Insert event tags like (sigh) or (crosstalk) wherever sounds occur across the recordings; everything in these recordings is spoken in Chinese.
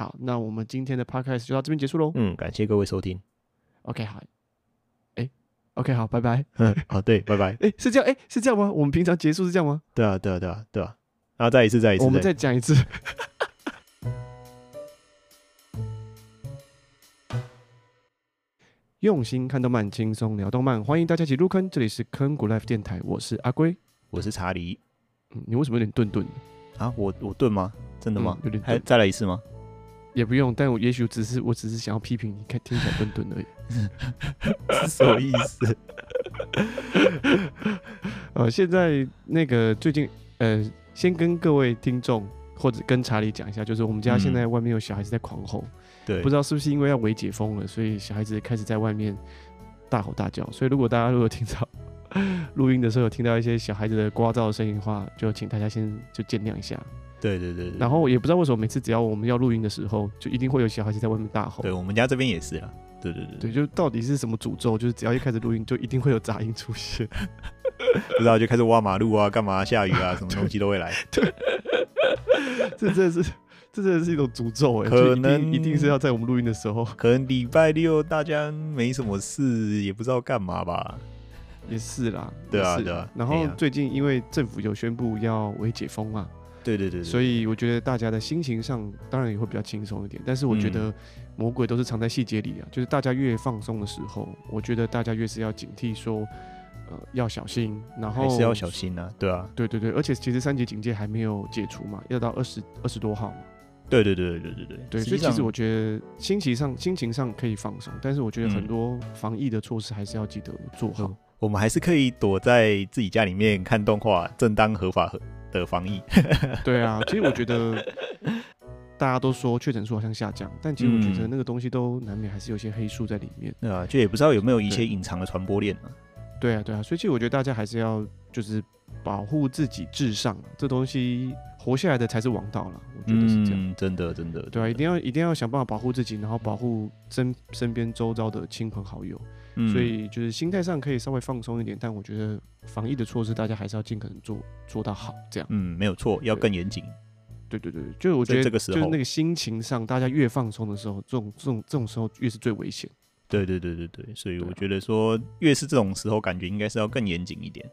好，那我们今天的 podcast 就到这边结束喽。嗯，感谢各位收听。OK，好。哎，OK，好，拜拜。嗯，(laughs) 好，对，拜拜。哎，是这样，哎，是这样吗？我们平常结束是这样吗？对啊，对啊，对啊，对啊。然后再一次，再一次，我们再讲一次。(laughs) 用心看动漫，轻松聊动漫，欢迎大家一起入坑。这里是坑谷 Life 电台，我是阿龟，我是查理。嗯，你为什么有点顿顿啊？我我顿吗？真的吗？嗯、有点。还再来一次吗？也不用，但我也许只是我只是想要批评你，看听起来顿顿而已。(laughs) 是什么意思？(laughs) 呃，现在那个最近，呃，先跟各位听众或者跟查理讲一下，就是我们家现在外面有小孩子在狂吼。嗯对，不知道是不是因为要微解封了，所以小孩子开始在外面大吼大叫。所以如果大家如果听到 (laughs) 录音的时候有听到一些小孩子的聒噪的声音的话，就请大家先就见谅一下。对对对，对。然后也不知道为什么每次只要我们要录音的时候，就一定会有小孩子在外面大吼。对，我们家这边也是啊。对对对，对。就到底是什么诅咒？就是只要一开始录音，就一定会有杂音出现。(laughs) 不知道就开始挖马路啊，干嘛下雨啊，(laughs) 什么东西都会来。对。(laughs) 这真的是。这真的是一种诅咒哎，可能一定，是要在我们录音的时候，可能礼拜六大家没什么事，也不知道干嘛吧，也是啦，对啊，是对啊。然后最近因为政府有宣布要微解封嘛，对对对，所以我觉得大家的心情上当然也会比较轻松一点。但是我觉得魔鬼都是藏在细节里啊，就是大家越放松的时候，我觉得大家越是要警惕说，呃，要小心，然后还是要小心啊，对啊，对对对，而且其实三级警戒还没有解除嘛，要到二十二十多号嘛。对对对对对对对，所以其实我觉得心情上心情上可以放松，但是我觉得很多防疫的措施还是要记得做好。嗯、我们还是可以躲在自己家里面看动画，正当合法的防疫。(laughs) 对啊，其实我觉得大家都说确诊数好像下降，但其实我觉得那个东西都难免还是有些黑数在里面。对啊，就也不知道有没有一些隐藏的传播链呢？对啊，对啊，所以其实我觉得大家还是要就是保护自己至上，这东西。活下来的才是王道了，我觉得是这样，嗯、真的真的，对啊，一定要一定要想办法保护自己，然后保护身身边周遭的亲朋好友，嗯、所以就是心态上可以稍微放松一点，但我觉得防疫的措施大家还是要尽可能做做到好，这样，嗯，没有错，要更严谨，对。对对，就我觉得这个时候就是那个心情上，大家越放松的时候，这种这种这种时候越是最危险，对对对对对，所以我觉得说越是这种时候，感觉应该是要更严谨一点。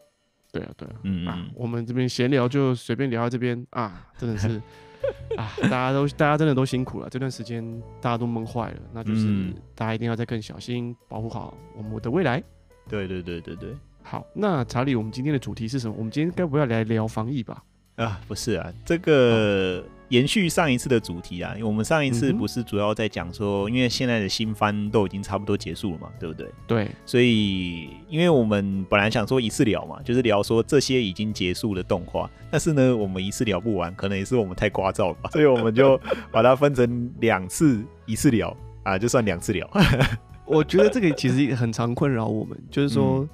对啊，对啊，嗯，嗯。啊，我们这边闲聊就随便聊到这边啊，真的是 (laughs) 啊，大家都大家真的都辛苦了，这段时间大家都闷坏了，那就是大家一定要再更小心，保护好我们的未来。对对对对对，好，那查理，我们今天的主题是什么？我们今天该不要来聊防疫吧？啊，不是啊，这个。延续上一次的主题啊，因为我们上一次不是主要在讲说，因为现在的新番都已经差不多结束了嘛，对不对？对，所以因为我们本来想说一次聊嘛，就是聊说这些已经结束的动画，但是呢，我们一次聊不完，可能也是我们太聒噪了吧，所以我们就把它分成两次，一次聊啊，就算两次聊。(laughs) 我觉得这个其实很常困扰我们，就是说。嗯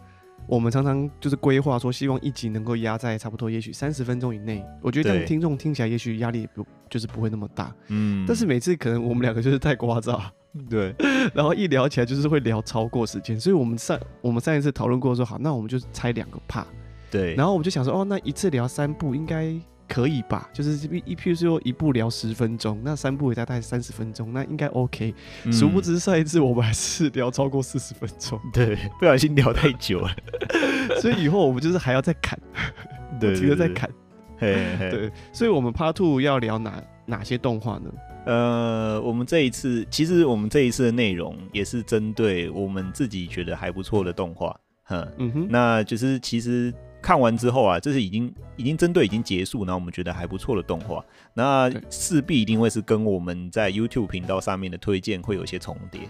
我们常常就是规划说，希望一集能够压在差不多，也许三十分钟以内。我觉得这样听众听起来，也许压力也不就是不会那么大。嗯。但是每次可能我们两个就是太聒噪，对。(laughs) 然后一聊起来就是会聊超过时间，所以我们上我们上一次讨论过说，好，那我们就拆两个 part。对。然后我们就想说，哦，那一次聊三部应该。可以吧？就是一，譬如说一步聊十分钟，那三部也大概三十分钟，那应该 OK。殊不知上一次我们还是聊超过四十分钟，(laughs) 对，不小心聊太久了，(laughs) 所以以后我们就是还要再砍，(laughs) 对，记得再砍。嘿嘿，对，所以我们 Part Two 要聊哪哪些动画呢？呃，我们这一次其实我们这一次的内容也是针对我们自己觉得还不错的动画，嗯哼，那就是其实。看完之后啊，这是已经已经针对已经结束，然后我们觉得还不错的动画，那势必一定会是跟我们在 YouTube 频道上面的推荐会有一些重叠。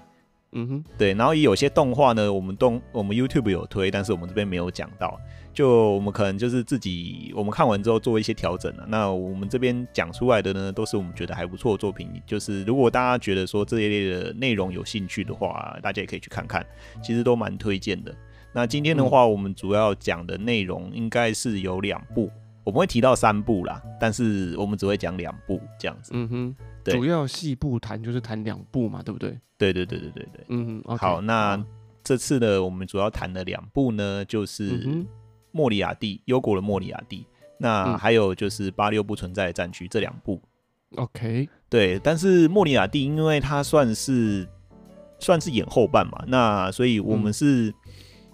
嗯哼，对，然后也有些动画呢，我们动我们 YouTube 有推，但是我们这边没有讲到，就我们可能就是自己我们看完之后做一些调整了。那我们这边讲出来的呢，都是我们觉得还不错的作品，就是如果大家觉得说这一类的内容有兴趣的话，大家也可以去看看，其实都蛮推荐的。那今天的话，我们主要讲的内容应该是有两部，我们会提到三部啦，但是我们只会讲两部这样子。嗯哼，对，主要细部谈就是谈两部嘛，对不对？对对对对对对。嗯哼，好，那这次呢，我们主要谈的两部呢，就是《莫里亚蒂》，忧国的莫里亚蒂，那还有就是《八六不存在的战区》这两部。OK，对，但是莫里亚蒂因为他算是算是演后半嘛，那所以我们是、嗯、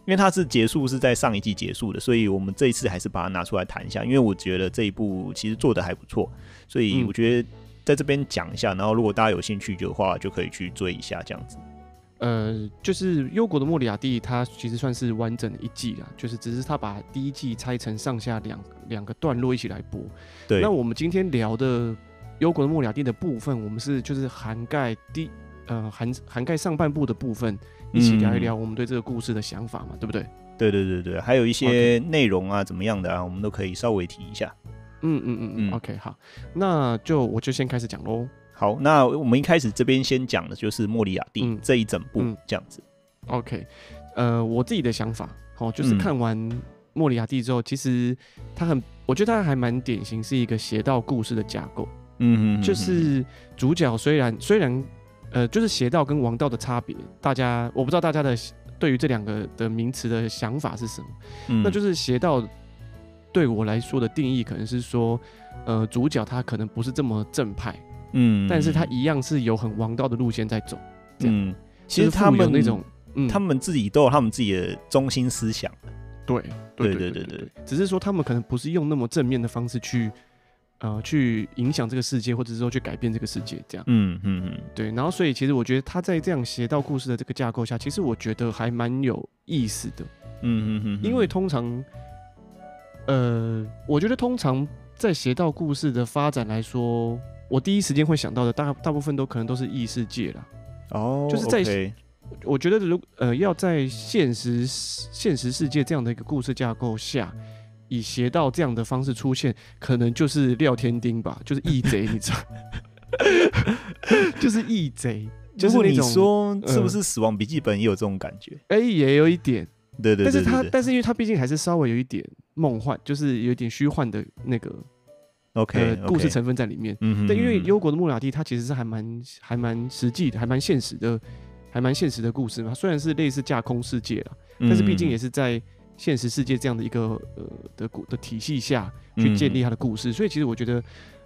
因为它是结束是在上一季结束的，所以我们这一次还是把它拿出来谈一下，因为我觉得这一部其实做的还不错，所以我觉得在这边讲一下，然后如果大家有兴趣的话，就可以去追一下这样子。呃，就是忧国的莫里亚蒂，它其实算是完整的一季啦，就是只是它把第一季拆成上下两两个段落一起来播。对，那我们今天聊的忧国的莫里亚蒂的部分，我们是就是涵盖第呃涵涵盖上半部的部分，一起聊一聊我们对这个故事的想法嘛，嗯、对不对？对对对对，还有一些内容啊，怎么样的啊，我们都可以稍微提一下。嗯嗯嗯嗯，OK，好，那就我就先开始讲喽。好，那我们一开始这边先讲的就是莫里亚蒂这一整部这样子。OK，呃，我自己的想法，好，就是看完莫里亚蒂之后，其实他很，我觉得他还蛮典型，是一个邪道故事的架构。嗯嗯，就是主角虽然虽然，呃，就是邪道跟王道的差别，大家我不知道大家的对于这两个的名词的想法是什么。嗯，那就是邪道对我来说的定义，可能是说，呃，主角他可能不是这么正派。嗯，但是他一样是有很王道的路线在走。嗯，其实他们那种，嗯，他们自己都有他们自己的中心思想。对，对，对，对，对。只是说他们可能不是用那么正面的方式去，呃，去影响这个世界，或者是说去改变这个世界，这样。嗯嗯嗯。对，然后所以其实我觉得他在这样邪道故事的这个架构下，其实我觉得还蛮有意思的。嗯嗯嗯。因为通常，呃，我觉得通常在邪道故事的发展来说。我第一时间会想到的大大部分都可能都是异世界了，哦，就是在，okay. 我觉得如呃要在现实现实世界这样的一个故事架构下，以邪道这样的方式出现，可能就是廖天丁吧，就是义贼，你知道，(laughs) 就是义贼，就是你说是不是《死亡笔记本》也有这种感觉？哎、也有一点，对对，但是他但是因为他毕竟还是稍微有一点梦幻，就是有一点虚幻的那个。OK. 故事成分在里面。嗯，但因为忧国的莫里亚蒂，它其实是还蛮还蛮实际的，还蛮现实的，还蛮现实的故事嘛。虽然是类似架空世界啦，但是毕竟也是在现实世界这样的一个呃的故，的体系下去建立他的故事。所以其实我觉得，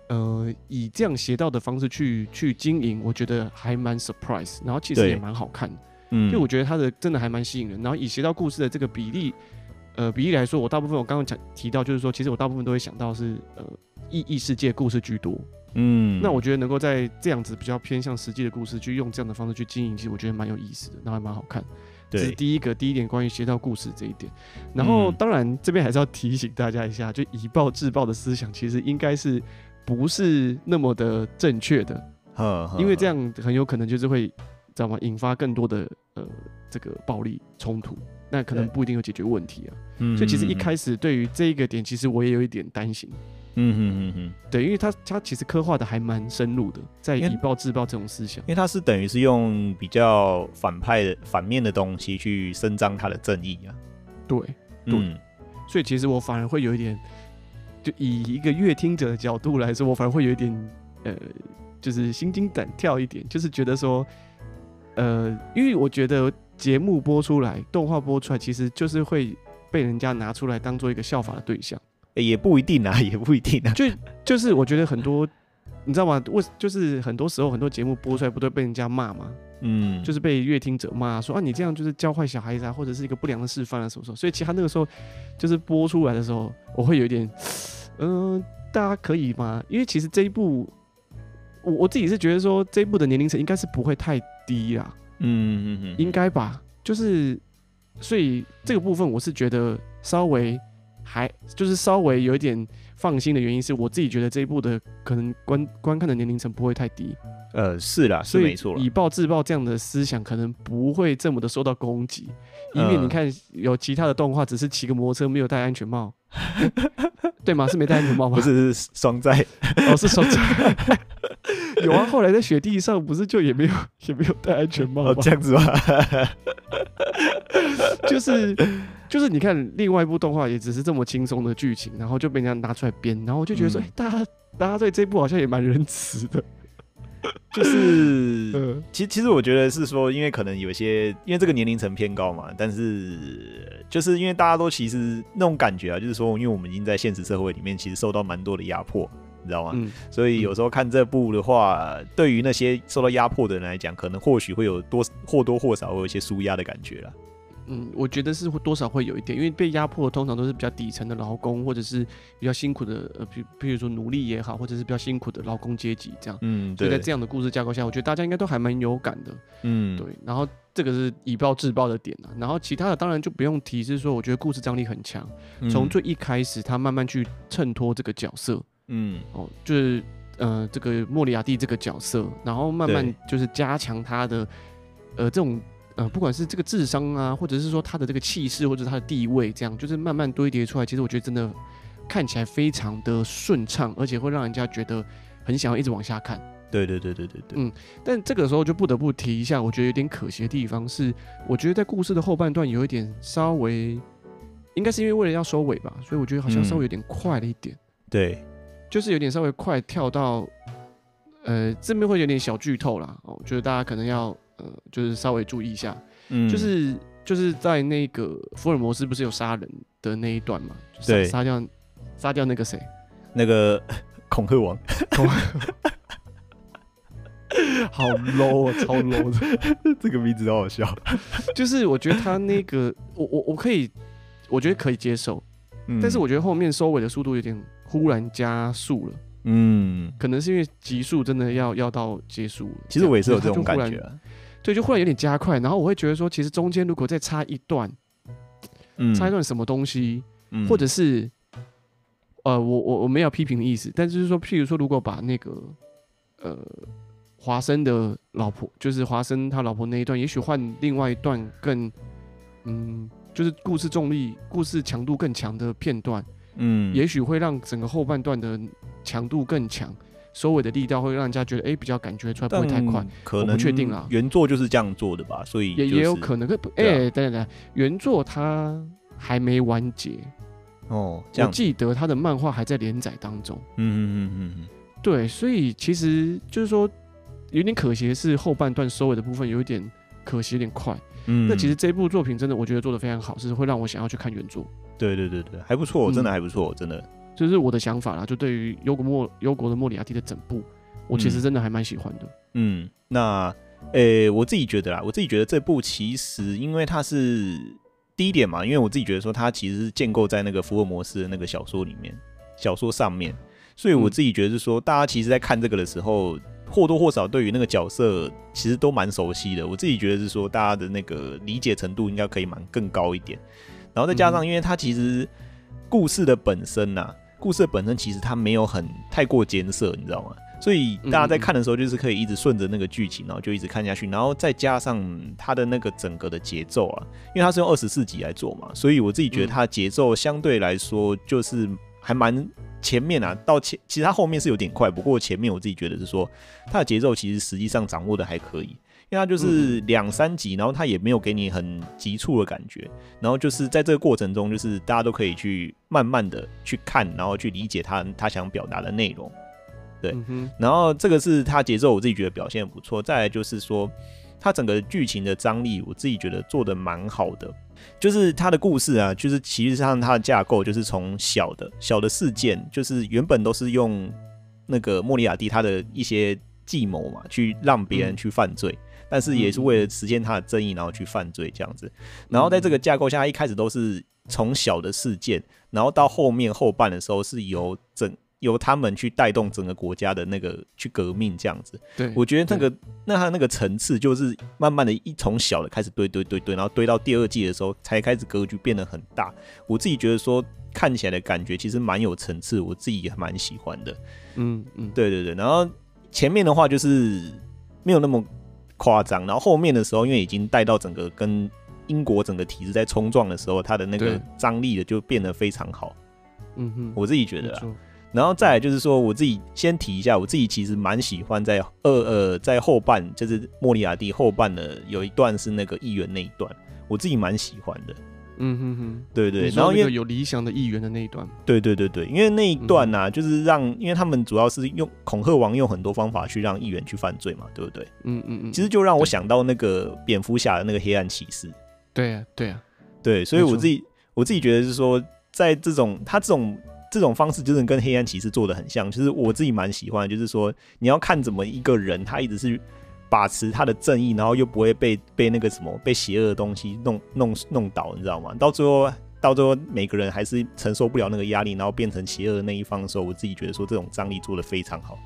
呃，以这样邪道的方式去去经营，我觉得还蛮 surprise，然后其实也蛮好看。嗯，因为我觉得他的真的还蛮吸引人。然后以邪道故事的这个比例，呃，比例来说，我大部分我刚刚讲提到，就是说，其实我大部分都会想到是呃。异异世界故事居多，嗯，那我觉得能够在这样子比较偏向实际的故事，去用这样的方式去经营，其实我觉得蛮有意思的，那还蛮好看。对，这是第一个第一点关于邪道故事这一点。然后，当然这边还是要提醒大家一下，就以暴制暴的思想，其实应该是不是那么的正确的，呵呵呵，因为这样很有可能就是会，知道吗？引发更多的呃这个暴力冲突，那可能不一定有解决问题啊。所以其实一开始对于这一个点，其实我也有一点担心。嗯哼哼哼，对，因为他他其实刻画的还蛮深入的，在以暴制暴这种思想，因为他是等于是用比较反派的反面的东西去伸张他的正义啊。对，对，嗯，所以其实我反而会有一点，就以一个乐听者的角度来说，我反而会有一点呃，就是心惊胆跳一点，就是觉得说，呃，因为我觉得节目播出来，动画播出来，其实就是会被人家拿出来当做一个效法的对象。也不一定啊，也不一定啊。就就是我觉得很多，你知道吗？为就是很多时候很多节目播出来，不都被人家骂吗？嗯，就是被乐听者骂说啊，你这样就是教坏小孩子啊，或者是一个不良的示范啊，什么什么。所以其实他那个时候就是播出来的时候，我会有一点，嗯、呃，大家可以吗？因为其实这一部，我我自己是觉得说这一部的年龄层应该是不会太低啦。嗯嗯嗯，应该吧。就是所以这个部分我是觉得稍微。还就是稍微有一点放心的原因是我自己觉得这一部的可能观观看的年龄层不会太低，呃，是啦，是没错，以暴制暴这样的思想可能不会这么的受到攻击，因、呃、为你看有其他的动画只是骑个摩托车没有戴安全帽，(laughs) 对吗？是没戴安全帽吗？不是，是双载，哦，是双载，(laughs) 有啊，后来在雪地上不是就也没有 (laughs) 也没有戴安全帽吗？哦，这样子吗？(laughs) 就是。就是你看另外一部动画也只是这么轻松的剧情，然后就被人家拿出来编，然后我就觉得说，哎、嗯欸，大家大家对这部好像也蛮仁慈的。(laughs) 就是，其实其实我觉得是说，因为可能有一些，因为这个年龄层偏高嘛，但是就是因为大家都其实那种感觉啊，就是说，因为我们已经在现实社会里面，其实受到蛮多的压迫，你知道吗？嗯、所以有时候看这部的话，嗯、对于那些受到压迫的人来讲，可能或许会有多或多或少会有一些舒压的感觉了。嗯，我觉得是会多少会有一点，因为被压迫的通常都是比较底层的劳工，或者是比较辛苦的，呃，比比如说奴隶也好，或者是比较辛苦的劳工阶级这样。嗯，对。所以在这样的故事架构下，我觉得大家应该都还蛮有感的。嗯，对。然后这个是以暴制暴的点啊，然后其他的当然就不用提，是说我觉得故事张力很强，从最一开始他慢慢去衬托这个角色，嗯，哦，就是呃这个莫里亚蒂这个角色，然后慢慢就是加强他的呃这种。呃，不管是这个智商啊，或者是说他的这个气势，或者是他的地位，这样就是慢慢堆叠出来。其实我觉得真的看起来非常的顺畅，而且会让人家觉得很想要一直往下看。对对对对对对。嗯，但这个时候就不得不提一下，我觉得有点可惜的地方是，我觉得在故事的后半段有一点稍微，应该是因为为了要收尾吧，所以我觉得好像稍微有点快了一点。嗯、对，就是有点稍微快跳到，呃，这边会有点小剧透啦。哦，觉得大家可能要。呃，就是稍微注意一下，嗯，就是就是在那个福尔摩斯不是有杀人的那一段嘛？对，杀掉杀掉那个谁？那个 (laughs) 恐吓王，恐 (laughs) 好 low 啊，超 low 的，(laughs) 这个名字好好笑。就是我觉得他那个，我我我可以，我觉得可以接受，嗯，但是我觉得后面收尾的速度有点忽然加速了，嗯，可能是因为极速真的要要到结束了。其实我也是有这种感觉啊。对，就忽然有点加快，然后我会觉得说，其实中间如果再插一段，嗯，插一段什么东西，嗯，或者是，呃，我我我没有批评的意思，但就是说，譬如说，如果把那个，呃，华生的老婆，就是华生他老婆那一段，也许换另外一段更，嗯，就是故事重力、故事强度更强的片段，嗯，也许会让整个后半段的强度更强。收尾的力道会让人家觉得，哎、欸，比较感觉出来不会太快，可能不确定啦。原作就是这样做的吧，所以、就是、也也有可能。哎、欸，等等等，原作它还没完结哦，我记得他的漫画还在连载当中。嗯嗯嗯嗯嗯，对，所以其实就是说有点可惜的是后半段收尾的部分有一点可惜，有点快。嗯，那其实这部作品真的我觉得做的非常好，是会让我想要去看原作。对对对对，还不错，真的还不错，嗯、真的。就是我的想法啦，就对于幽国莫忧国的莫里亚蒂的整部，我其实真的还蛮喜欢的。嗯，那诶、欸，我自己觉得啦，我自己觉得这部其实因为它是第一点嘛，因为我自己觉得说它其实是建构在那个福尔摩斯的那个小说里面，小说上面，所以我自己觉得是说，大家其实在看这个的时候，或多或少对于那个角色其实都蛮熟悉的。我自己觉得是说，大家的那个理解程度应该可以蛮更高一点。然后再加上，因为它其实故事的本身呐、啊。故事本身其实它没有很太过艰涩，你知道吗？所以大家在看的时候，就是可以一直顺着那个剧情，然后就一直看下去，然后再加上它的那个整个的节奏啊，因为它是用二十四集来做嘛，所以我自己觉得它的节奏相对来说就是还蛮前面啊，到前其实它后面是有点快，不过前面我自己觉得是说它的节奏其实实际上掌握的还可以。因为它就是两三集，然后它也没有给你很急促的感觉，然后就是在这个过程中，就是大家都可以去慢慢的去看，然后去理解他他想表达的内容，对，然后这个是他节奏，我自己觉得表现不错。再来就是说，他整个剧情的张力，我自己觉得做的蛮好的，就是他的故事啊，就是其实上他的架构就是从小的小的事件，就是原本都是用那个莫里亚蒂他的一些计谋嘛，去让别人去犯罪。但是也是为了实现他的正义，然后去犯罪这样子。然后在这个架构下，一开始都是从小的事件，然后到后面后半的时候，是由整由他们去带动整个国家的那个去革命这样子。对，我觉得那个那他那个层次就是慢慢的一从小的开始堆堆堆堆，然后堆到第二季的时候才开始格局变得很大。我自己觉得说看起来的感觉其实蛮有层次，我自己也蛮喜欢的。嗯嗯，对对对。然后前面的话就是没有那么。夸张，然后后面的时候，因为已经带到整个跟英国整个体制在冲撞的时候，它的那个张力的就变得非常好。嗯哼，我自己觉得啊。然后再来就是说，我自己先提一下，我自己其实蛮喜欢在二呃在后半，就是莫里亚蒂后半的有一段是那个议员那一段，我自己蛮喜欢的。嗯哼哼，对对，然后因为有理想的议员的那一段，对对对对，因为那一段呢、啊，就是让，因为他们主要是用恐吓王用很多方法去让议员去犯罪嘛，对不对？嗯嗯嗯，其实就让我想到那个蝙蝠侠的那个黑暗骑士。对啊对啊，对，所以我自己我自己觉得是说，在这种他这种这种方式就是跟黑暗骑士做的很像，就是我自己蛮喜欢，就是说你要看怎么一个人他一直是把持他的正义，然后又不会被被那个什么被邪恶的东西弄弄弄倒，你知道吗？到最后到最后每个人还是承受不了那个压力，然后变成邪恶的那一方的时候，我自己觉得说这种张力做的非常好。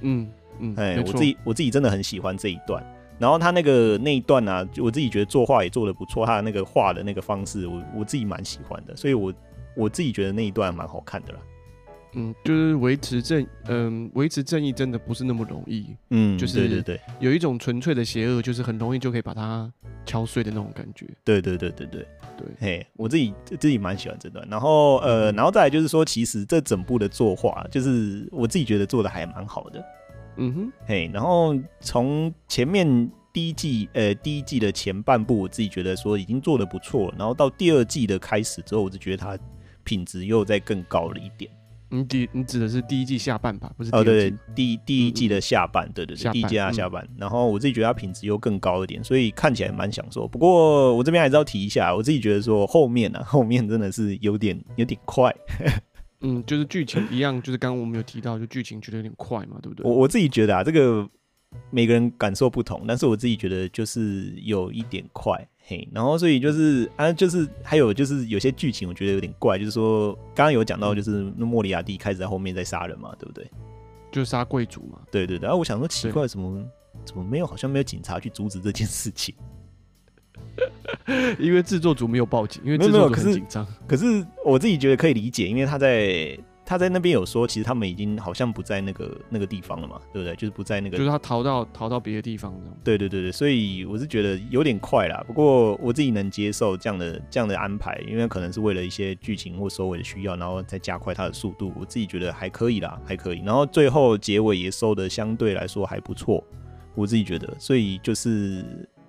嗯嗯，哎，我自己我自己真的很喜欢这一段。然后他那个那一段呢、啊，我自己觉得作画也做得不错，他的那个画的那个方式，我我自己蛮喜欢的，所以我我自己觉得那一段蛮好看的啦。嗯，就是维持正，嗯，维持正义真的不是那么容易。嗯，就是对对对，有一种纯粹的邪恶，就是很容易就可以把它敲碎的那种感觉。对对对对对对，嘿，我自己自己蛮喜欢这段。然后呃，然后再来就是说，其实这整部的作画，就是我自己觉得做的还蛮好的。嗯哼，嘿，然后从前面第一季，呃，第一季的前半部，我自己觉得说已经做的不错，然后到第二季的开始之后，我就觉得它品质又再更高了一点。你第你指的是第一季下半吧？不是？哦，对对，第第一季的下半，对对对，第一季的下半。然后我自己觉得它品质又更高一点，所以看起来蛮享受。不过我这边还是要提一下，我自己觉得说后面呢，后面真的是有点有点快。(laughs) 嗯，就是剧情一样，就是刚刚我们有提到，就剧情觉得有点快嘛，对不对？我我自己觉得啊，这个每个人感受不同，但是我自己觉得就是有一点快，嘿，然后所以就是啊，就是还有就是有些剧情我觉得有点怪，就是说刚刚有讲到，就是那莫里亚蒂开始在后面在杀人嘛，对不对？就是杀贵族嘛，对对对。然后我想说奇怪，怎么怎么没有，好像没有警察去阻止这件事情。(laughs) 因为制作组没有报警，因为制作组很紧张。可是我自己觉得可以理解，因为他在他在那边有说，其实他们已经好像不在那个那个地方了嘛，对不对？就是不在那个，就是他逃到逃到别的地方这样。对对对对，所以我是觉得有点快啦。不过我自己能接受这样的这样的安排，因为可能是为了一些剧情或收尾的需要，然后再加快它的速度。我自己觉得还可以啦，还可以。然后最后结尾也收的相对来说还不错，我自己觉得。所以就是。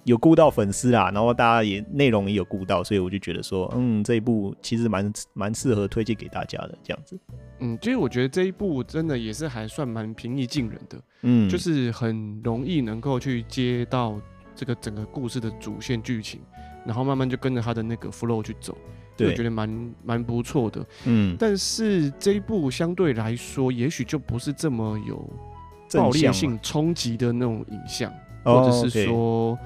有顾到粉丝啦，然后大家也内容也有顾到，所以我就觉得说，嗯，这一部其实蛮蛮适合推荐给大家的这样子。嗯，其实我觉得这一部真的也是还算蛮平易近人的，嗯，就是很容易能够去接到这个整个故事的主线剧情，然后慢慢就跟着他的那个 flow 去走，对，我觉得蛮蛮不错的。嗯，但是这一部相对来说，也许就不是这么有暴力性冲击的那种影像，或者是说。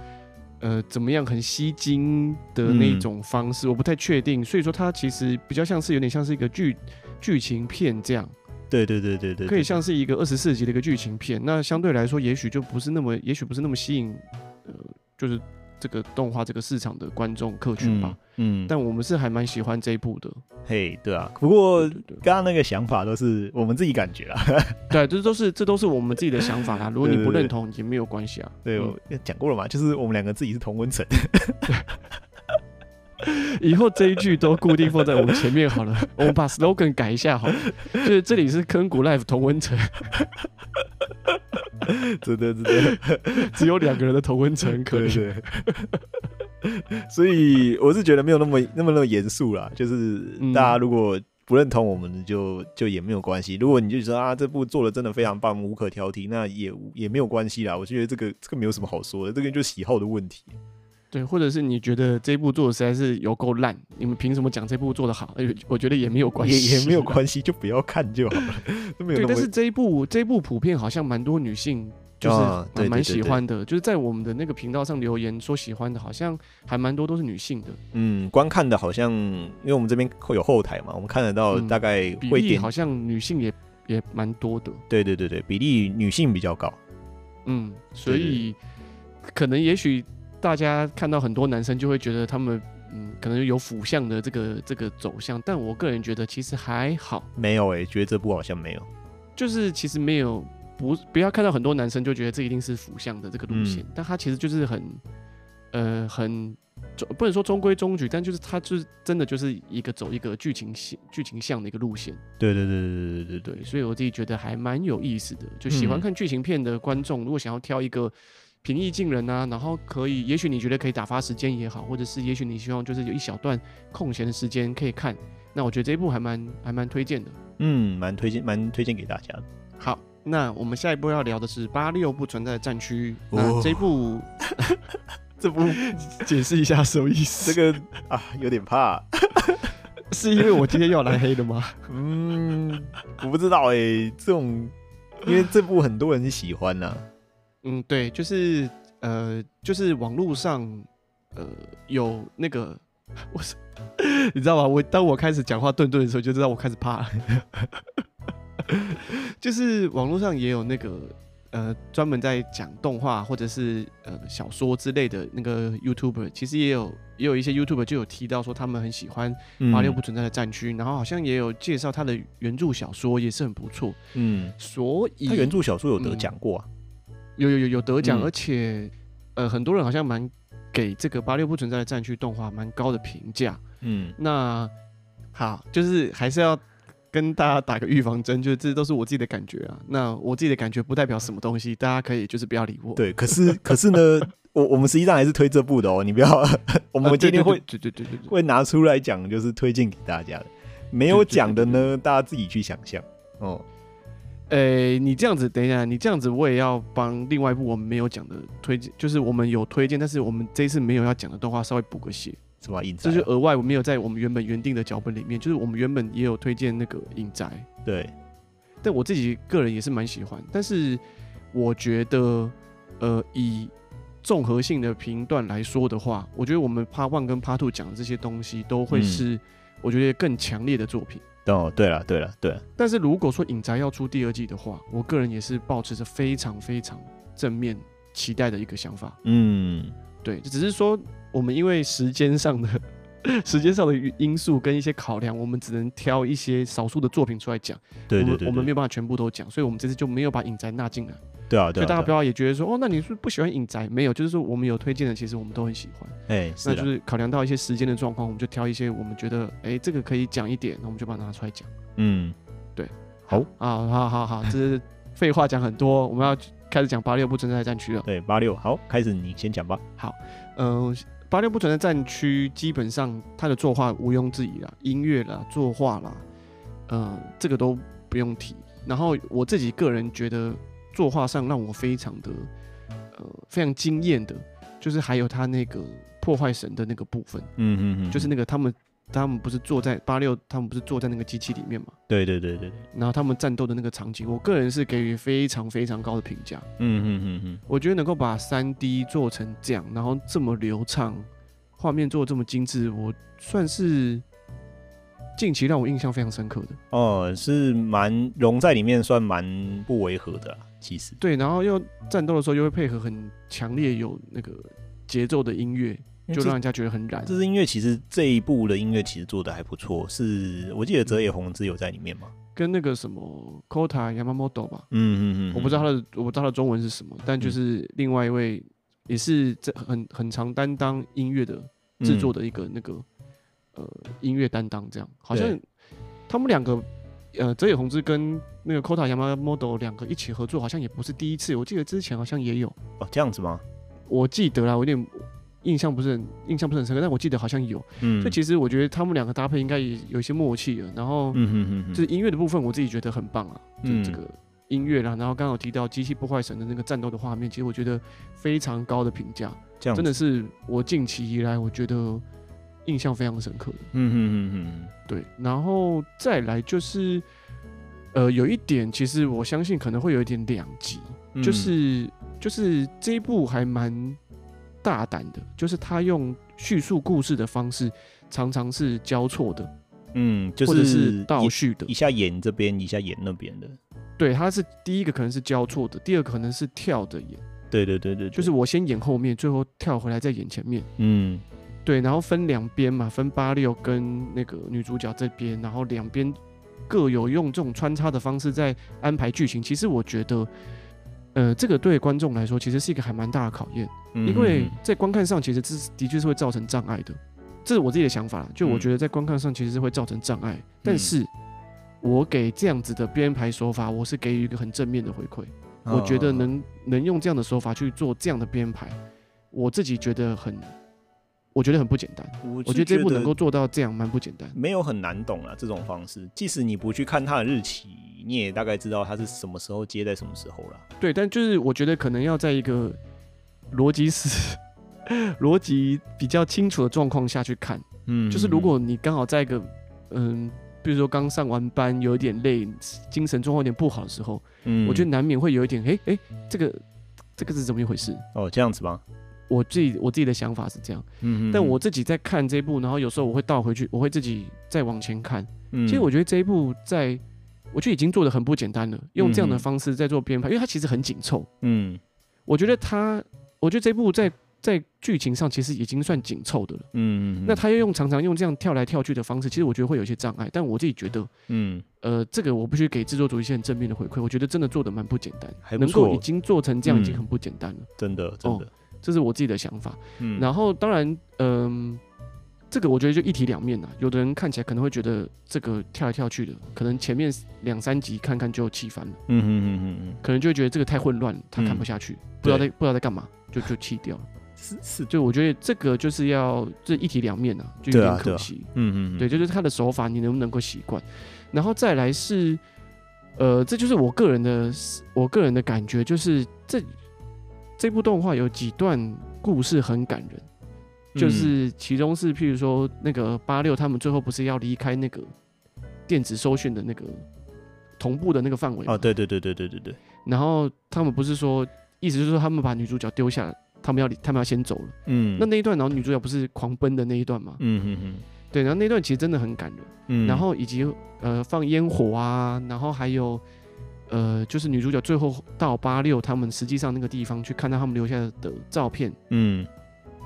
呃，怎么样很吸睛的那种方式，嗯、我不太确定。所以说，它其实比较像是有点像是一个剧剧情片这样。对对对对对，可以像是一个二十四集的一个剧情片。那相对来说，也许就不是那么，也许不是那么吸引，呃，就是。这个动画这个市场的观众客群吧，嗯，嗯，但我们是还蛮喜欢这一部的，嘿，对啊，不过刚刚那个想法都是我们自己感觉啊，(laughs) 对，这都是这都是我们自己的想法啦。(laughs) 如果你不认同也没有关系啊，对，讲过了嘛，就是我们两个自己是同温层，(laughs) (laughs) 以后这一句都固定放在我们前面好了，(laughs) 我们把 slogan 改一下好了，就是这里是坑谷 Life 同温层。真 (laughs) 的真的，只有两个人的同温层可以。所以我是觉得没有那么那么那么严肃啦。就是大家如果不认同我们，就就也没有关系。如果你就说啊，这部做的真的非常棒，无可挑剔，那也也没有关系啦。我觉得这个这个没有什么好说的，这个就是喜好的问题。对，或者是你觉得这一部做的实在是有够烂，你们凭什么讲这部做的好？我觉得也没有关系，也也没有 (laughs) 关系，就不要看就好了。对，但是这一部这一部普遍好像蛮多女性就是蛮蛮喜欢的，就是在我们的那个频道上留言说喜欢的，好像还蛮多都是女性的。嗯，观看的好像，因为我们这边会有后台嘛，我们看得到大概比例好像女性也也蛮多的。对对对对，比例女性比较高。嗯，所以可能也许。大家看到很多男生就会觉得他们嗯，可能有腐向的这个这个走向，但我个人觉得其实还好。没有诶、欸，觉得这部好像没有，就是其实没有不不要看到很多男生就觉得这一定是腐向的这个路线，嗯、但他其实就是很呃很中不能说中规中矩，但就是他就是真的就是一个走一个剧情线剧情向的一个路线。对对对对对对对，对，所以我自己觉得还蛮有意思的，就喜欢看剧情片的观众，如果想要挑一个。平易近人啊，然后可以，也许你觉得可以打发时间也好，或者是也许你希望就是有一小段空闲的时间可以看，那我觉得这一部还蛮还蛮推荐的，嗯，蛮推荐蛮推荐给大家的。好，那我们下一步要聊的是八六不存在的战区，那这一部 (laughs) 这部解释一下什么意思？这个啊有点怕，(laughs) 是因为我今天要来黑的吗？(laughs) 嗯，我不知道哎、欸，这种因为这部很多人喜欢呐、啊。嗯，对，就是呃，就是网络上呃有那个，我是 (laughs) 你知道吗？我当我开始讲话顿顿的时候，就知道我开始怕了。(laughs) 就是网络上也有那个。呃，专门在讲动画或者是呃小说之类的那个 YouTuber，其实也有也有一些 YouTuber 就有提到说他们很喜欢《八六不存在的战区》，嗯，然后好像也有介绍他的原著小说也是很不错。嗯，所以他原著小说有得奖过啊？嗯、有有有有得奖，嗯，而且呃很多人好像蛮给这个《八六不存在的战区》动画蛮高的评价。嗯，那好，就是还是要。跟大家打个预防针，就是这都是我自己的感觉啊。那我自己的感觉不代表什么东西，大家可以就是不要理我。对，可是可是呢，我我们实际上还是推这部的哦。你不要，(laughs) 我们今天会对对对对会拿出来讲，就是推荐给大家的。没有讲的呢，大家自己去想象哦。诶、欸，你这样子，等一下，你这样子，我也要帮另外一部我们没有讲的推荐，就是我们有推荐，但是我们这一次没有要讲的动画，稍微补个血。什么影宅？这就额外我没有在我们原本原定的脚本里面，就是我们原本也有推荐那个影宅，对。但我自己个人也是蛮喜欢，但是我觉得，呃，以综合性的评断来说的话，我觉得我们 Part One 跟 Part Two 讲的这些东西都会是我觉得更强烈的作品。嗯、哦，对了，对了，对。但是如果说影宅要出第二季的话，我个人也是保持着非常非常正面期待的一个想法。嗯，对，只是说。我们因为时间上的 (laughs) 时间上的因素跟一些考量，我们只能挑一些少数的作品出来讲。对对对，对，我们没有办法全部都讲，所以我们这次就没有把影宅纳进来。对啊，对啊，所以大家不要也觉得说，哦，那你是不喜欢影宅？没有，就是说我们有推荐的，其实我们都很喜欢。哎，那就是考量到一些时间的状况，我们就挑一些我们觉得，哎，这个可以讲一点，那我们就把它拿出来讲。嗯，对，好啊，好好好，这是废话讲很多，我们要开始讲八六不存在战区了。对，八六，好，开始你先讲吧。好，嗯、呃。八六不存在战区，基本上他的作画毋庸置疑啦，音乐啦、作画啦，呃，这个都不用提。然后我自己个人觉得，作画上让我非常的，呃，非常惊艳的，就是还有他那个破坏神的那个部分，嗯嗯嗯，就是那个他们。他们不是坐在八六，他们不是坐在那个机器里面嘛？对对对对。然后他们战斗的那个场景，我个人是给予非常非常高的评价。嗯嗯嗯嗯。我觉得能够把三 D 做成这样，然后这么流畅，画面做的这么精致，我算是近期让我印象非常深刻的。哦，是蛮融在里面，算蛮不违和的，其实。对，然后又战斗的时候又会配合很强烈有那个节奏的音乐。就让人家觉得很燃。这支音乐其实这一部的音乐其实做的还不错，是我记得泽野弘之有在里面吗？跟那个什么 Kota Yamamoto 吧。嗯嗯嗯，我不知道他的我不知道他的中文是什么，但就是另外一位也是这很很常担当音乐的制作的一个那个、嗯、呃音乐担当，这样好像他们两个呃泽野弘之跟那个 Kota Yamamoto 两个一起合作，好像也不是第一次，我记得之前好像也有哦这样子吗？我记得啦，我有点。印象不是很印象不是很深刻，但我记得好像有。嗯，所以其实我觉得他们两个搭配应该也有一些默契了。然后，嗯就是音乐的部分，我自己觉得很棒啊。嗯，就这个音乐啦，然后刚刚有提到机器破坏神的那个战斗的画面，其实我觉得非常高的评价。这样真的是我近期以来我觉得印象非常深刻的。嗯哼哼哼，对。然后再来就是，呃，有一点其实我相信可能会有一点两极，嗯，就是就是这一部还蛮。大胆的，就是他用叙述故事的方式，常常是交错的，嗯，就是、或者是倒叙的，一下演这边，一下演那边的。对，他是第一个可能是交错的，第二个可能是跳着演。对对对对，就是我先演后面，最后跳回来再演前面。嗯，对，然后分两边嘛，分八六跟那个女主角这边，然后两边各有用这种穿插的方式在安排剧情。其实我觉得。呃，这个对观众来说其实是一个还蛮大的考验，嗯，因为在观看上其实这是的确是会造成障碍的，这是我自己的想法。就我觉得在观看上其实是会造成障碍，嗯，但是我给这样子的编排手法，我是给予一个很正面的回馈。哦，我觉得能能用这样的手法去做这样的编排，我自己觉得很。我觉得很不简单，我觉得这部能够做到这样蛮不简单，没有很难懂啊。这种方式，即使你不去看它的日期，你也大概知道它是什么时候接在什么时候了。对，但就是我觉得可能要在一个逻辑是逻辑比较清楚的状况下去看，嗯，就是如果你刚好在一个嗯，比如说刚上完班有一点累，精神状况有点不好的时候，嗯，我觉得难免会有一点，哎、欸、哎、欸，这个这个是怎么一回事？哦，这样子吗？我自己我自己的想法是这样，嗯，但我自己在看这一部，然后有时候我会倒回去，我会自己再往前看。嗯，其实我觉得这一部在，我觉得已经做的很不简单了，用这样的方式在做编排，因为它其实很紧凑。嗯，我觉得它，我觉得这一部在在剧情上其实已经算紧凑的了。嗯，那他又用常常用这样跳来跳去的方式，其实我觉得会有一些障碍。但我自己觉得，嗯，呃，这个我必须给制作组一些很正面的回馈。我觉得真的做的蛮不简单，能够已经做成这样已经很不简单了。真的，真的。这是我自己的想法，嗯，然后当然，嗯、呃，这个我觉得就一体两面呐。有的人看起来可能会觉得这个跳来跳去的，可能前面两三集看看就气烦了，嗯嗯嗯嗯，可能就会觉得这个太混乱，他看不下去，嗯、不知道在不知道在干嘛，就就弃掉。了。是是，就我觉得这个就是要这一体两面呐，就有点可惜，嗯嗯，对，就是他的手法你能不能够习惯，然后再来是，呃，这就是我个人的我个人的感觉，就是这。这部动画有几段故事很感人，就是其中是譬如说那个八六他们最后不是要离开那个电子搜讯的那个同步的那个范围？哦，对对对对对对对。然后他们不是说，意思就是说他们把女主角丢下，他们要他们要先走了。嗯。那那一段，然后女主角不是狂奔的那一段吗？嗯嗯嗯。对，然后那段其实真的很感人。嗯。然后以及呃放烟火啊，然后还有。呃，就是女主角最后到八六他们实际上那个地方去看到他们留下的照片，嗯，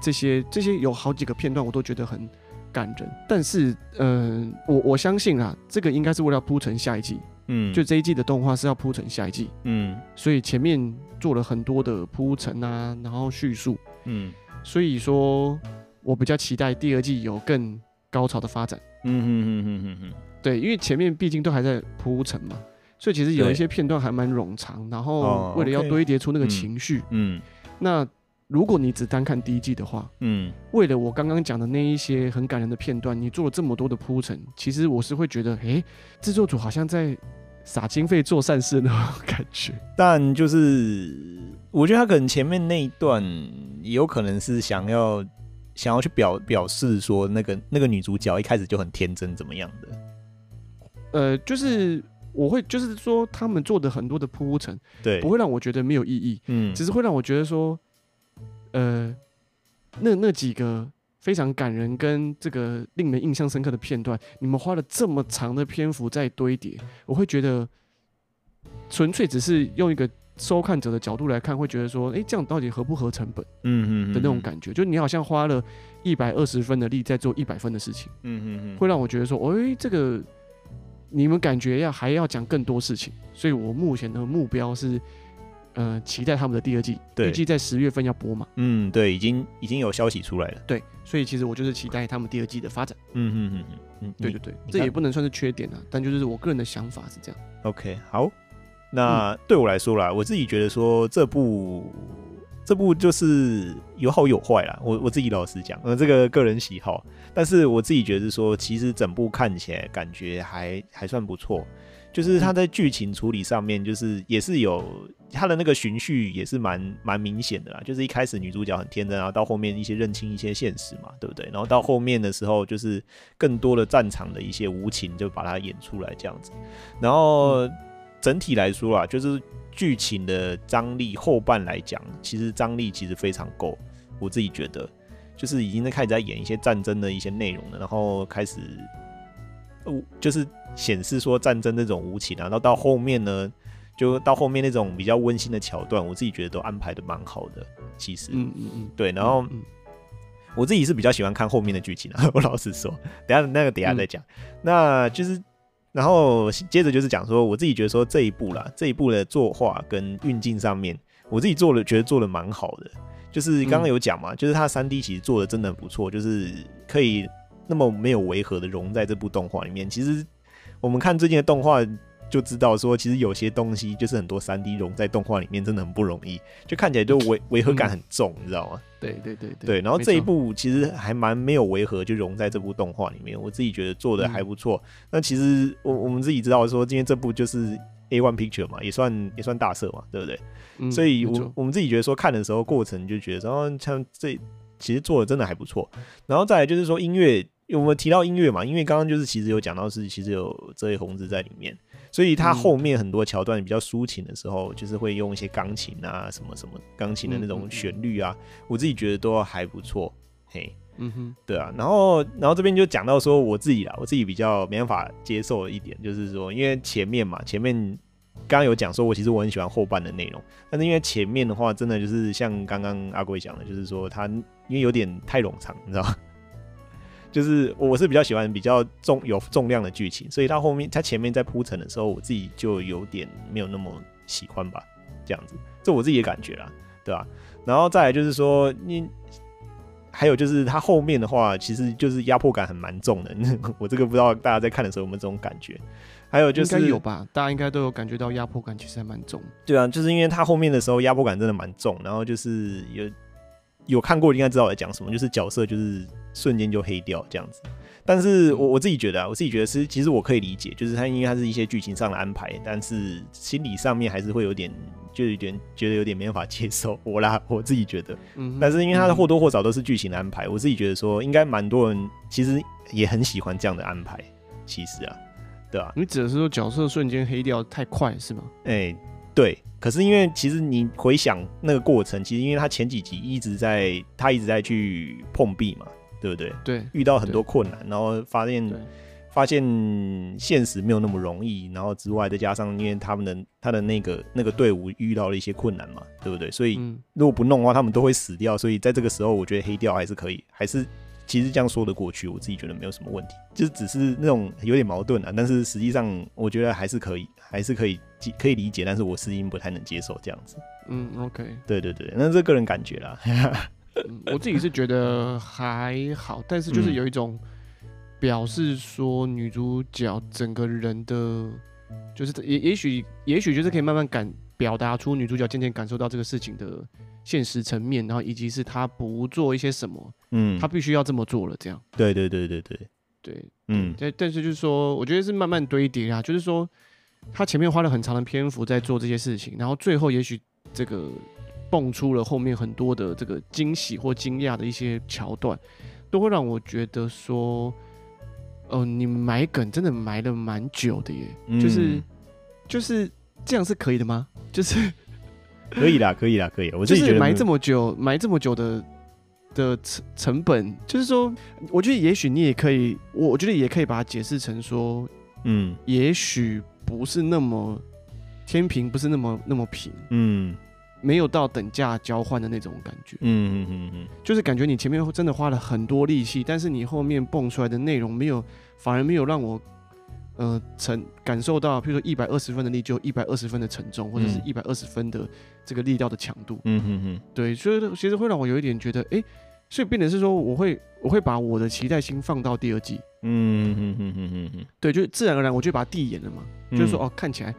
这些这些有好几个片段我都觉得很感人。但是，嗯、呃，我我相信啊，这个应该是为了铺成下一季，嗯，就这一季的动画是要铺成下一季，嗯，所以前面做了很多的铺陈啊，然后叙述，嗯，所以说我比较期待第二季有更高潮的发展，嗯哼哼哼哼哼，对，因为前面毕竟都还在铺陈嘛。所以其实有一些片段还蛮冗长，然后为了要堆叠出那个情绪，嗯，那如果你只单看第一季的话，嗯，为了我刚刚讲的那一些很感人的片段，你做了这么多的铺陈，其实我是会觉得，哎，制作组好像在撒经费做善事的那种感觉。但就是我觉得他可能前面那一段也有可能是想要想要去表表示说，那个那个女主角一开始就很天真，怎么样的？呃，就是。我会就是说，他们做的很多的铺陈，对，不会让我觉得没有意义，嗯，只是会让我觉得说，呃，那那几个非常感人跟这个令人印象深刻的片段，你们花了这么长的篇幅在堆叠，我会觉得纯粹只是用一个收看者的角度来看，会觉得说，哎，这样到底合不合成本？嗯嗯的那种感觉，就你好像花了一百二十分的力在做一百分的事情，嗯嗯嗯，会让我觉得说，哎，这个。你们感觉要还要讲更多事情，所以我目前的目标是，呃，期待他们的第二季，预计在十月份要播嘛。嗯，对，已经已经有消息出来了。对，所以其实我就是期待他们第二季的发展。嗯嗯嗯嗯嗯，对对对，这也不能算是缺点啊，但就是我个人的想法是这样。OK，好，那对我来说啦，我自己觉得说这部。这部就是有好有坏啦，我我自己老实讲，呃，这个个人喜好，但是我自己觉得说，其实整部看起来感觉还还算不错，就是它在剧情处理上面，就是也是有它的那个循序也是蛮蛮明显的啦，就是一开始女主角很天真，然后到后面一些认清一些现实嘛，对不对？然后到后面的时候，就是更多的战场的一些无情，就把它演出来这样子，然后整体来说啊，就是。剧情的张力后半来讲，其实张力其实非常够。我自己觉得，就是已经在开始在演一些战争的一些内容了，然后开始，就是显示说战争那种无情啊。然后到后面呢，就到后面那种比较温馨的桥段，我自己觉得都安排的蛮好的。其实，嗯嗯嗯，对。然后我自己是比较喜欢看后面的剧情啊。(laughs) 我老实说，等下那个等下再讲。那就是。然后接着就是讲说，我自己觉得说这一部啦，这一部的作画跟运镜上面，我自己做了觉得做的蛮好的。就是刚刚有讲嘛，就是它三 D 其实做的真的很不错，就是可以那么没有违和的融在这部动画里面。其实我们看最近的动画。就知道说，其实有些东西就是很多三 D 融在动画里面，真的很不容易，就看起来就违违和感很重，你知道吗？对对对对。然后这一部其实还蛮没有违和，就融在这部动画里面，我自己觉得做的还不错。那其实我我们自己知道说，今天这部就是 A One Picture 嘛，也算也算大色嘛，对不对？所以我我们自己觉得说，看的时候过程就觉得说，像这其实做的真的还不错。然后再来就是说音乐我们提到音乐嘛，因为刚刚就是其实有讲到是其实有泽野弘之在里面，所以他后面很多桥段比较抒情的时候，就是会用一些钢琴啊什么什么钢琴的那种旋律啊，我自己觉得都还不错，嘿。嗯哼，对啊，然后然后这边就讲到说我自己啦，我自己比较没办法接受的一点，就是说，因为前面嘛，前面刚刚有讲说，我其实我很喜欢后半的内容，但是因为前面的话，真的就是像刚刚阿贵讲的，就是说他因为有点太冗长，你知道吗？就是我是比较喜欢比较重有重量的剧情，所以到后面他前面在铺陈的时候，我自己就有点没有那么喜欢吧，这样子，这我自己的感觉啦，对吧、啊？然后再来就是说你。还有就是它后面的话，其实就是压迫感很蛮重的。(laughs) 我这个不知道大家在看的时候有没有这种感觉。还有就是应该有吧，大家应该都有感觉到压迫感其实还蛮重。对啊，就是因为它后面的时候压迫感真的蛮重，然后就是有有看过应该知道我在讲什么，就是角色就是瞬间就黑掉这样子。但是我我自己觉得啊，我自己觉得是其实我可以理解，就是它因为它是一些剧情上的安排，但是心理上面还是会有点。就有点觉得有点没办法接受 (laughs) 我啦，我自己觉得，嗯，但是因为他的或多或少都是剧情的安排，我自己觉得说应该蛮多人其实也很喜欢这样的安排，其实啊，对啊？你指的是说角色瞬间黑掉太快是吗？哎、欸，对。可是因为其实你回想那个过程，其实因为他前几集一直在他一直在去碰壁嘛，对不对？对，遇到很多困难，然后发现。发现现实没有那么容易，然后之外再加上因为他们的他的那个那个队伍遇到了一些困难嘛，对不对？所以如果不弄的话，他们都会死掉。所以在这个时候，我觉得黑掉还是可以，还是其实这样说得过去。我自己觉得没有什么问题，就只是那种有点矛盾啊。但是实际上，我觉得还是可以，还是可以可以理解。但是我私心不太能接受这样子。嗯，OK，对对对，那这个人感觉啦。嗯，我自己是觉得还好，但是就是有一种。表示说女主角整个人的，就是也也许也许就是可以慢慢感表达出女主角渐渐感受到这个事情的现实层面，然后以及是她不做一些什么，嗯，她必须要这么做了，这样。对对对对对对，嗯，但但是就是说，我觉得是慢慢堆叠啊，就是说，她前面花了很长的篇幅在做这些事情，然后最后也许这个蹦出了后面很多的这个惊喜或惊讶的一些桥段，都会让我觉得说。哦，你埋梗真的埋了蛮久的耶，嗯、就是就是这样是可以的吗？就是可以啦，可以啦，可以。我自己觉得埋这么久，埋这么久的的成成本，就是说，我觉得也许你也可以，我我觉得也可以把它解释成说，嗯，也许不是那么天平不是那么那么平，嗯。没有到等价交换的那种感觉，嗯嗯嗯嗯，就是感觉你前面真的花了很多力气，但是你后面蹦出来的内容没有，反而没有让我，呃，承感受到，譬如说一百二十分的力就一百二十分的沉重，或者是一百二十分的这个力道的强度，嗯嗯嗯，对，所以其实会让我有一点觉得，哎，所以变成是说，我会我会把我的期待心放到第二季，嗯嗯嗯嗯嗯嗯，对，就自然而然我就把它递延了嘛，嗯、就是说哦，看起来。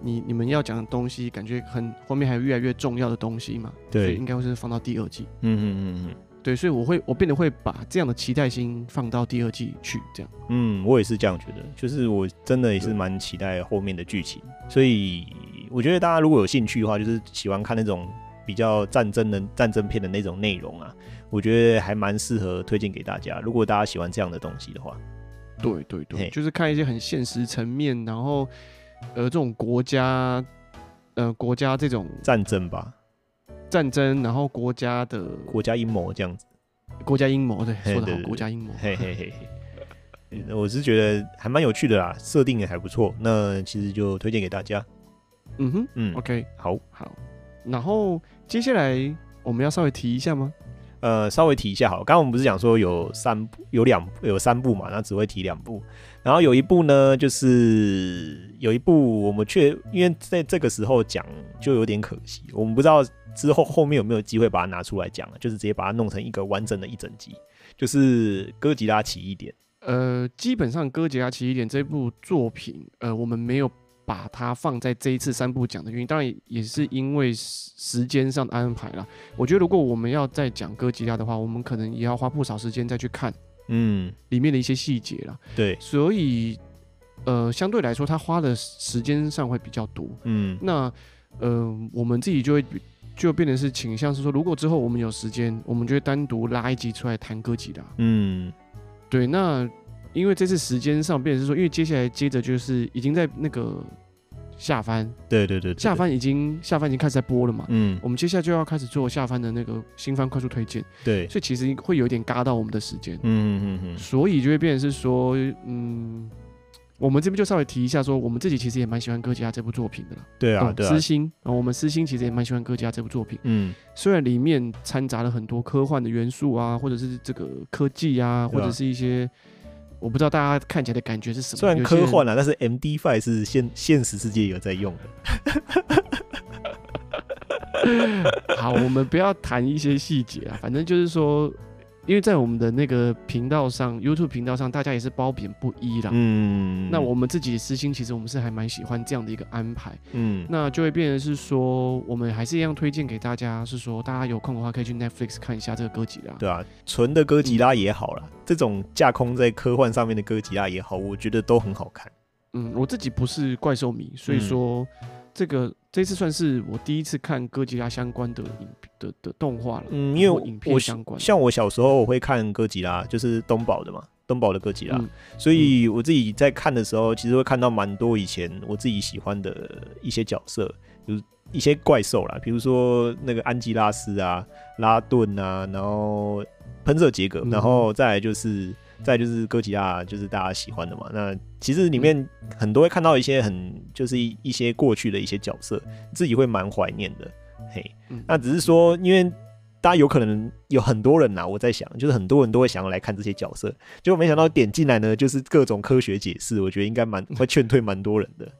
你你们要讲的东西，感觉很后面还有越来越重要的东西嘛？对，应该会是放到第二季。嗯嗯嗯嗯，对，所以我会我变得会把这样的期待心放到第二季去，这样。嗯，我也是这样觉得，就是我真的也是蛮期待后面的剧情。所以我觉得大家如果有兴趣的话，就是喜欢看那种比较战争的战争片的那种内容啊，我觉得还蛮适合推荐给大家。如果大家喜欢这样的东西的话，对对对，就是看一些很现实层面，然后。呃，这种国家，呃，国家这种战争吧，战争，然后国家的国家阴谋这样子，国家阴谋，对，说得好，国家阴谋，嘿嘿嘿嘿，我是觉得还蛮有趣的啦，设定也还不错，那其实就推荐给大家。嗯哼，嗯，OK，好，好，然后接下来我们要稍微提一下吗？呃，稍微提一下好，刚刚我们不是讲说有三部，有两有三部嘛，那只会提两部。然后有一部呢，就是有一部我们却因为在这个时候讲就有点可惜，我们不知道之后后面有没有机会把它拿出来讲了，就是直接把它弄成一个完整的一整集，就是《哥吉拉奇异点》。呃，基本上《哥吉拉奇异点》这部作品，呃，我们没有把它放在这一次三部讲的原因，当然也是因为时间上的安排啦。我觉得如果我们要再讲哥吉拉的话，我们可能也要花不少时间再去看。嗯，里面的一些细节啦，对，所以呃，相对来说，他花的时间上会比较多。嗯，那呃，我们自己就会就变成是倾向是说，如果之后我们有时间，我们就会单独拉一集出来谈哥吉拉。嗯，对，那因为这次时间上，变成是说，因为接下来接着就是已经在那个下翻，对对对，对，下翻已经下翻已经开始在播了嘛。嗯，我们接下来就要开始做下翻的那个新番快速推荐。对，所以其实会有一点嘎到我们的时间。嗯嗯嗯嗯，所以就会变成是说，嗯。我们这边就稍微提一下，说我们自己其实也蛮喜欢哥吉拉这部作品的啦。对啊，对啊。私心，然后我们私心其实也蛮喜欢哥吉拉这部作品。嗯，虽然里面掺杂了很多科幻的元素啊，或者是这个科技啊，或者是一些我不知道大家看起来的感觉是什么。虽然科幻啊，但是 MD Five 是现现实世界有在用的。(laughs) 好，我们不要谈一些细节啊，反正就是说。因为在我们的那个频道上，YouTube 频道上，大家也是褒贬不一啦。嗯，那我们自己的私心，其实我们是还蛮喜欢这样的一个安排。嗯，那就会变成是说，我们还是一样推荐给大家，是说大家有空的话可以去 Netflix 看一下这个哥吉拉。对啊，纯的哥吉拉也好啦，嗯、这种架空在科幻上面的哥吉拉也好，我觉得都很好看。嗯，我自己不是怪兽迷，所以说。嗯这个这次算是我第一次看哥吉拉相关的影的的动画了。嗯，因为影片相关，像我小时候我会看哥吉拉，就是东宝的嘛，东宝的哥吉拉，嗯，所以我自己在看的时候，其实会看到蛮多以前我自己喜欢的一些角色，就是一些怪兽啦，比如说那个安吉拉斯啊、拉顿啊，然后喷射杰格，然后再来就是。再就是哥吉拉，就是大家喜欢的嘛。那其实里面很多会看到一些很，就是一一些过去的一些角色，自己会蛮怀念的。嘿，那只是说，因为大家有可能有很多人呐，我在想，就是很多人都会想要来看这些角色，结果没想到点进来呢，就是各种科学解释，我觉得应该蛮会劝退蛮多人的。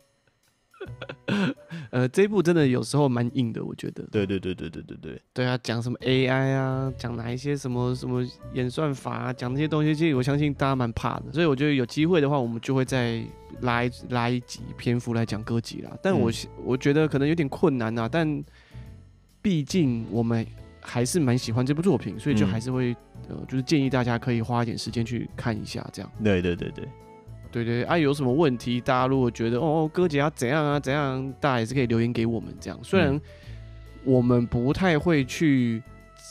呃，这一部真的有时候蛮硬的，我觉得。对对对对对对对。对啊，讲什么 AI 啊，讲哪一些什么什么演算法啊，讲那些东西，其实我相信大家蛮怕的。所以我觉得有机会的话，我们就会再拉一拉一集篇幅来讲歌集啦。但我、嗯、我觉得可能有点困难啊，但毕竟我们还是蛮喜欢这部作品，所以就还是会、嗯、呃，就是建议大家可以花一点时间去看一下，这样。对对对对。对对啊，有什么问题？大家如果觉得哦，哥姐要怎样啊怎样，大家也是可以留言给我们这样。虽然我们不太会去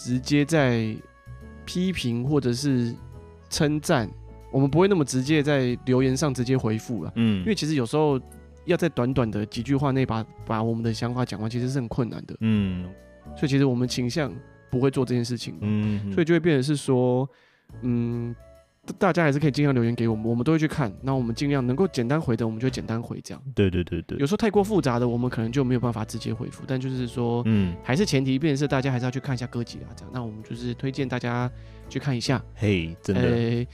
直接在批评或者是称赞，我们不会那么直接在留言上直接回复了。嗯，因为其实有时候要在短短的几句话内把把我们的想法讲完，其实是很困难的。嗯，所以其实我们倾向不会做这件事情。嗯，所以就会变成是说，嗯。大家还是可以尽量留言给我们，我们都会去看。那我们尽量能够简单回的，我们就简单回这样。对对对对。有时候太过复杂的，我们可能就没有办法直接回复。但就是说，嗯，还是前提，便是大家还是要去看一下歌集啊这样。那我们就是推荐大家去看一下。嘿，真的。欸，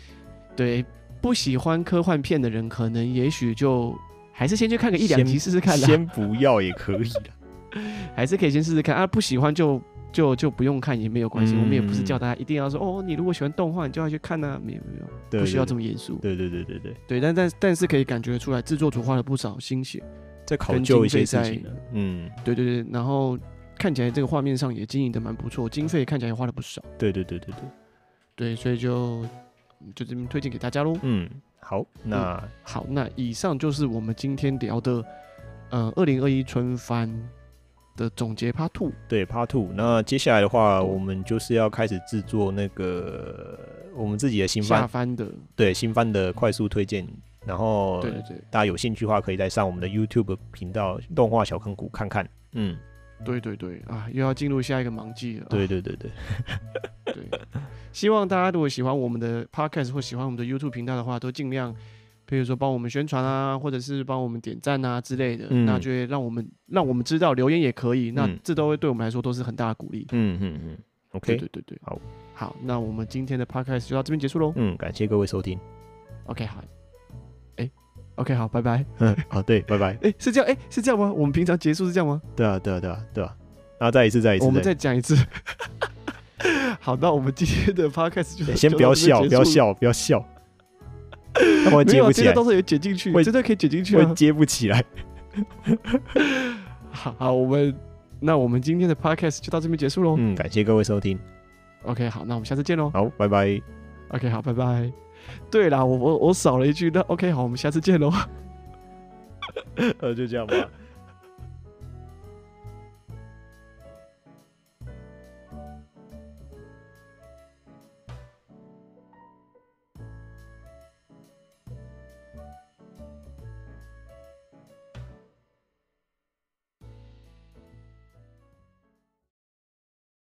对，不喜欢科幻片的人，可能也许就还是先去看个一两集试试看啦。先不要也可以的，(laughs) 还是可以先试试看啊。不喜欢就。就就不用看也没有关系，嗯，我们也不是叫大家一定要说哦，你如果喜欢动画，你就要去看呐，啊，没有没有，不需要这么严肃。对对对对对对，但但但是可以感觉出来，制作组花了不少心血在考究一些事情。嗯，对对对，然后看起来这个画面上也经营的蛮不错，经费看起来也花了不少。对对对对对，对，所以就就这边推荐给大家喽。嗯，好，那、嗯、好，那以上就是我们今天聊的，呃，二零二一春番。的总结 Part Two，对 Part Two，那接下来的话，我们就是要开始制作那个我们自己的新番，下番的，对新番的快速推荐，然后对对。对，大家有兴趣的话，可以再上我们的 YouTube 频道“动画小坑谷”看看。嗯，对对对，啊，又要进入下一个忙季了。对对对对，(laughs) 对，希望大家如果喜欢我们的 Podcast 或喜欢我们的 YouTube 频道的话，都尽量。比如说帮我们宣传啊，或者是帮我们点赞啊之类的，嗯、那就会让我们让我们知道，留言也可以，嗯、那这都会对我们来说都是很大的鼓励。嗯嗯嗯，OK，对对对对，好，好，那我们今天的 Podcast 就到这边结束喽。嗯，感谢各位收听。OK，好，哎，OK，好，拜拜。嗯，(laughs) 好，对，拜拜。哎，是这样，哎，是这样吗？我们平常结束是这样吗？对啊，对啊，对啊，对啊。然后再一次，再一次，我们再讲一次。(laughs) 好，那我们今天的 Podcast 就先不要笑，不要笑，不要笑。(laughs) 我接不起来，到时候也剪进去，我真的可以剪进去，我接不起来。(laughs) 好，好，我们那我们今天的 podcast 就到这边结束喽。嗯，感谢各位收听。OK，好，那我们下次见喽。好，拜拜。OK，好，拜拜。对啦，我我我少了一句，那 OK，好，我们下次见喽。(laughs) 呃，就这样吧。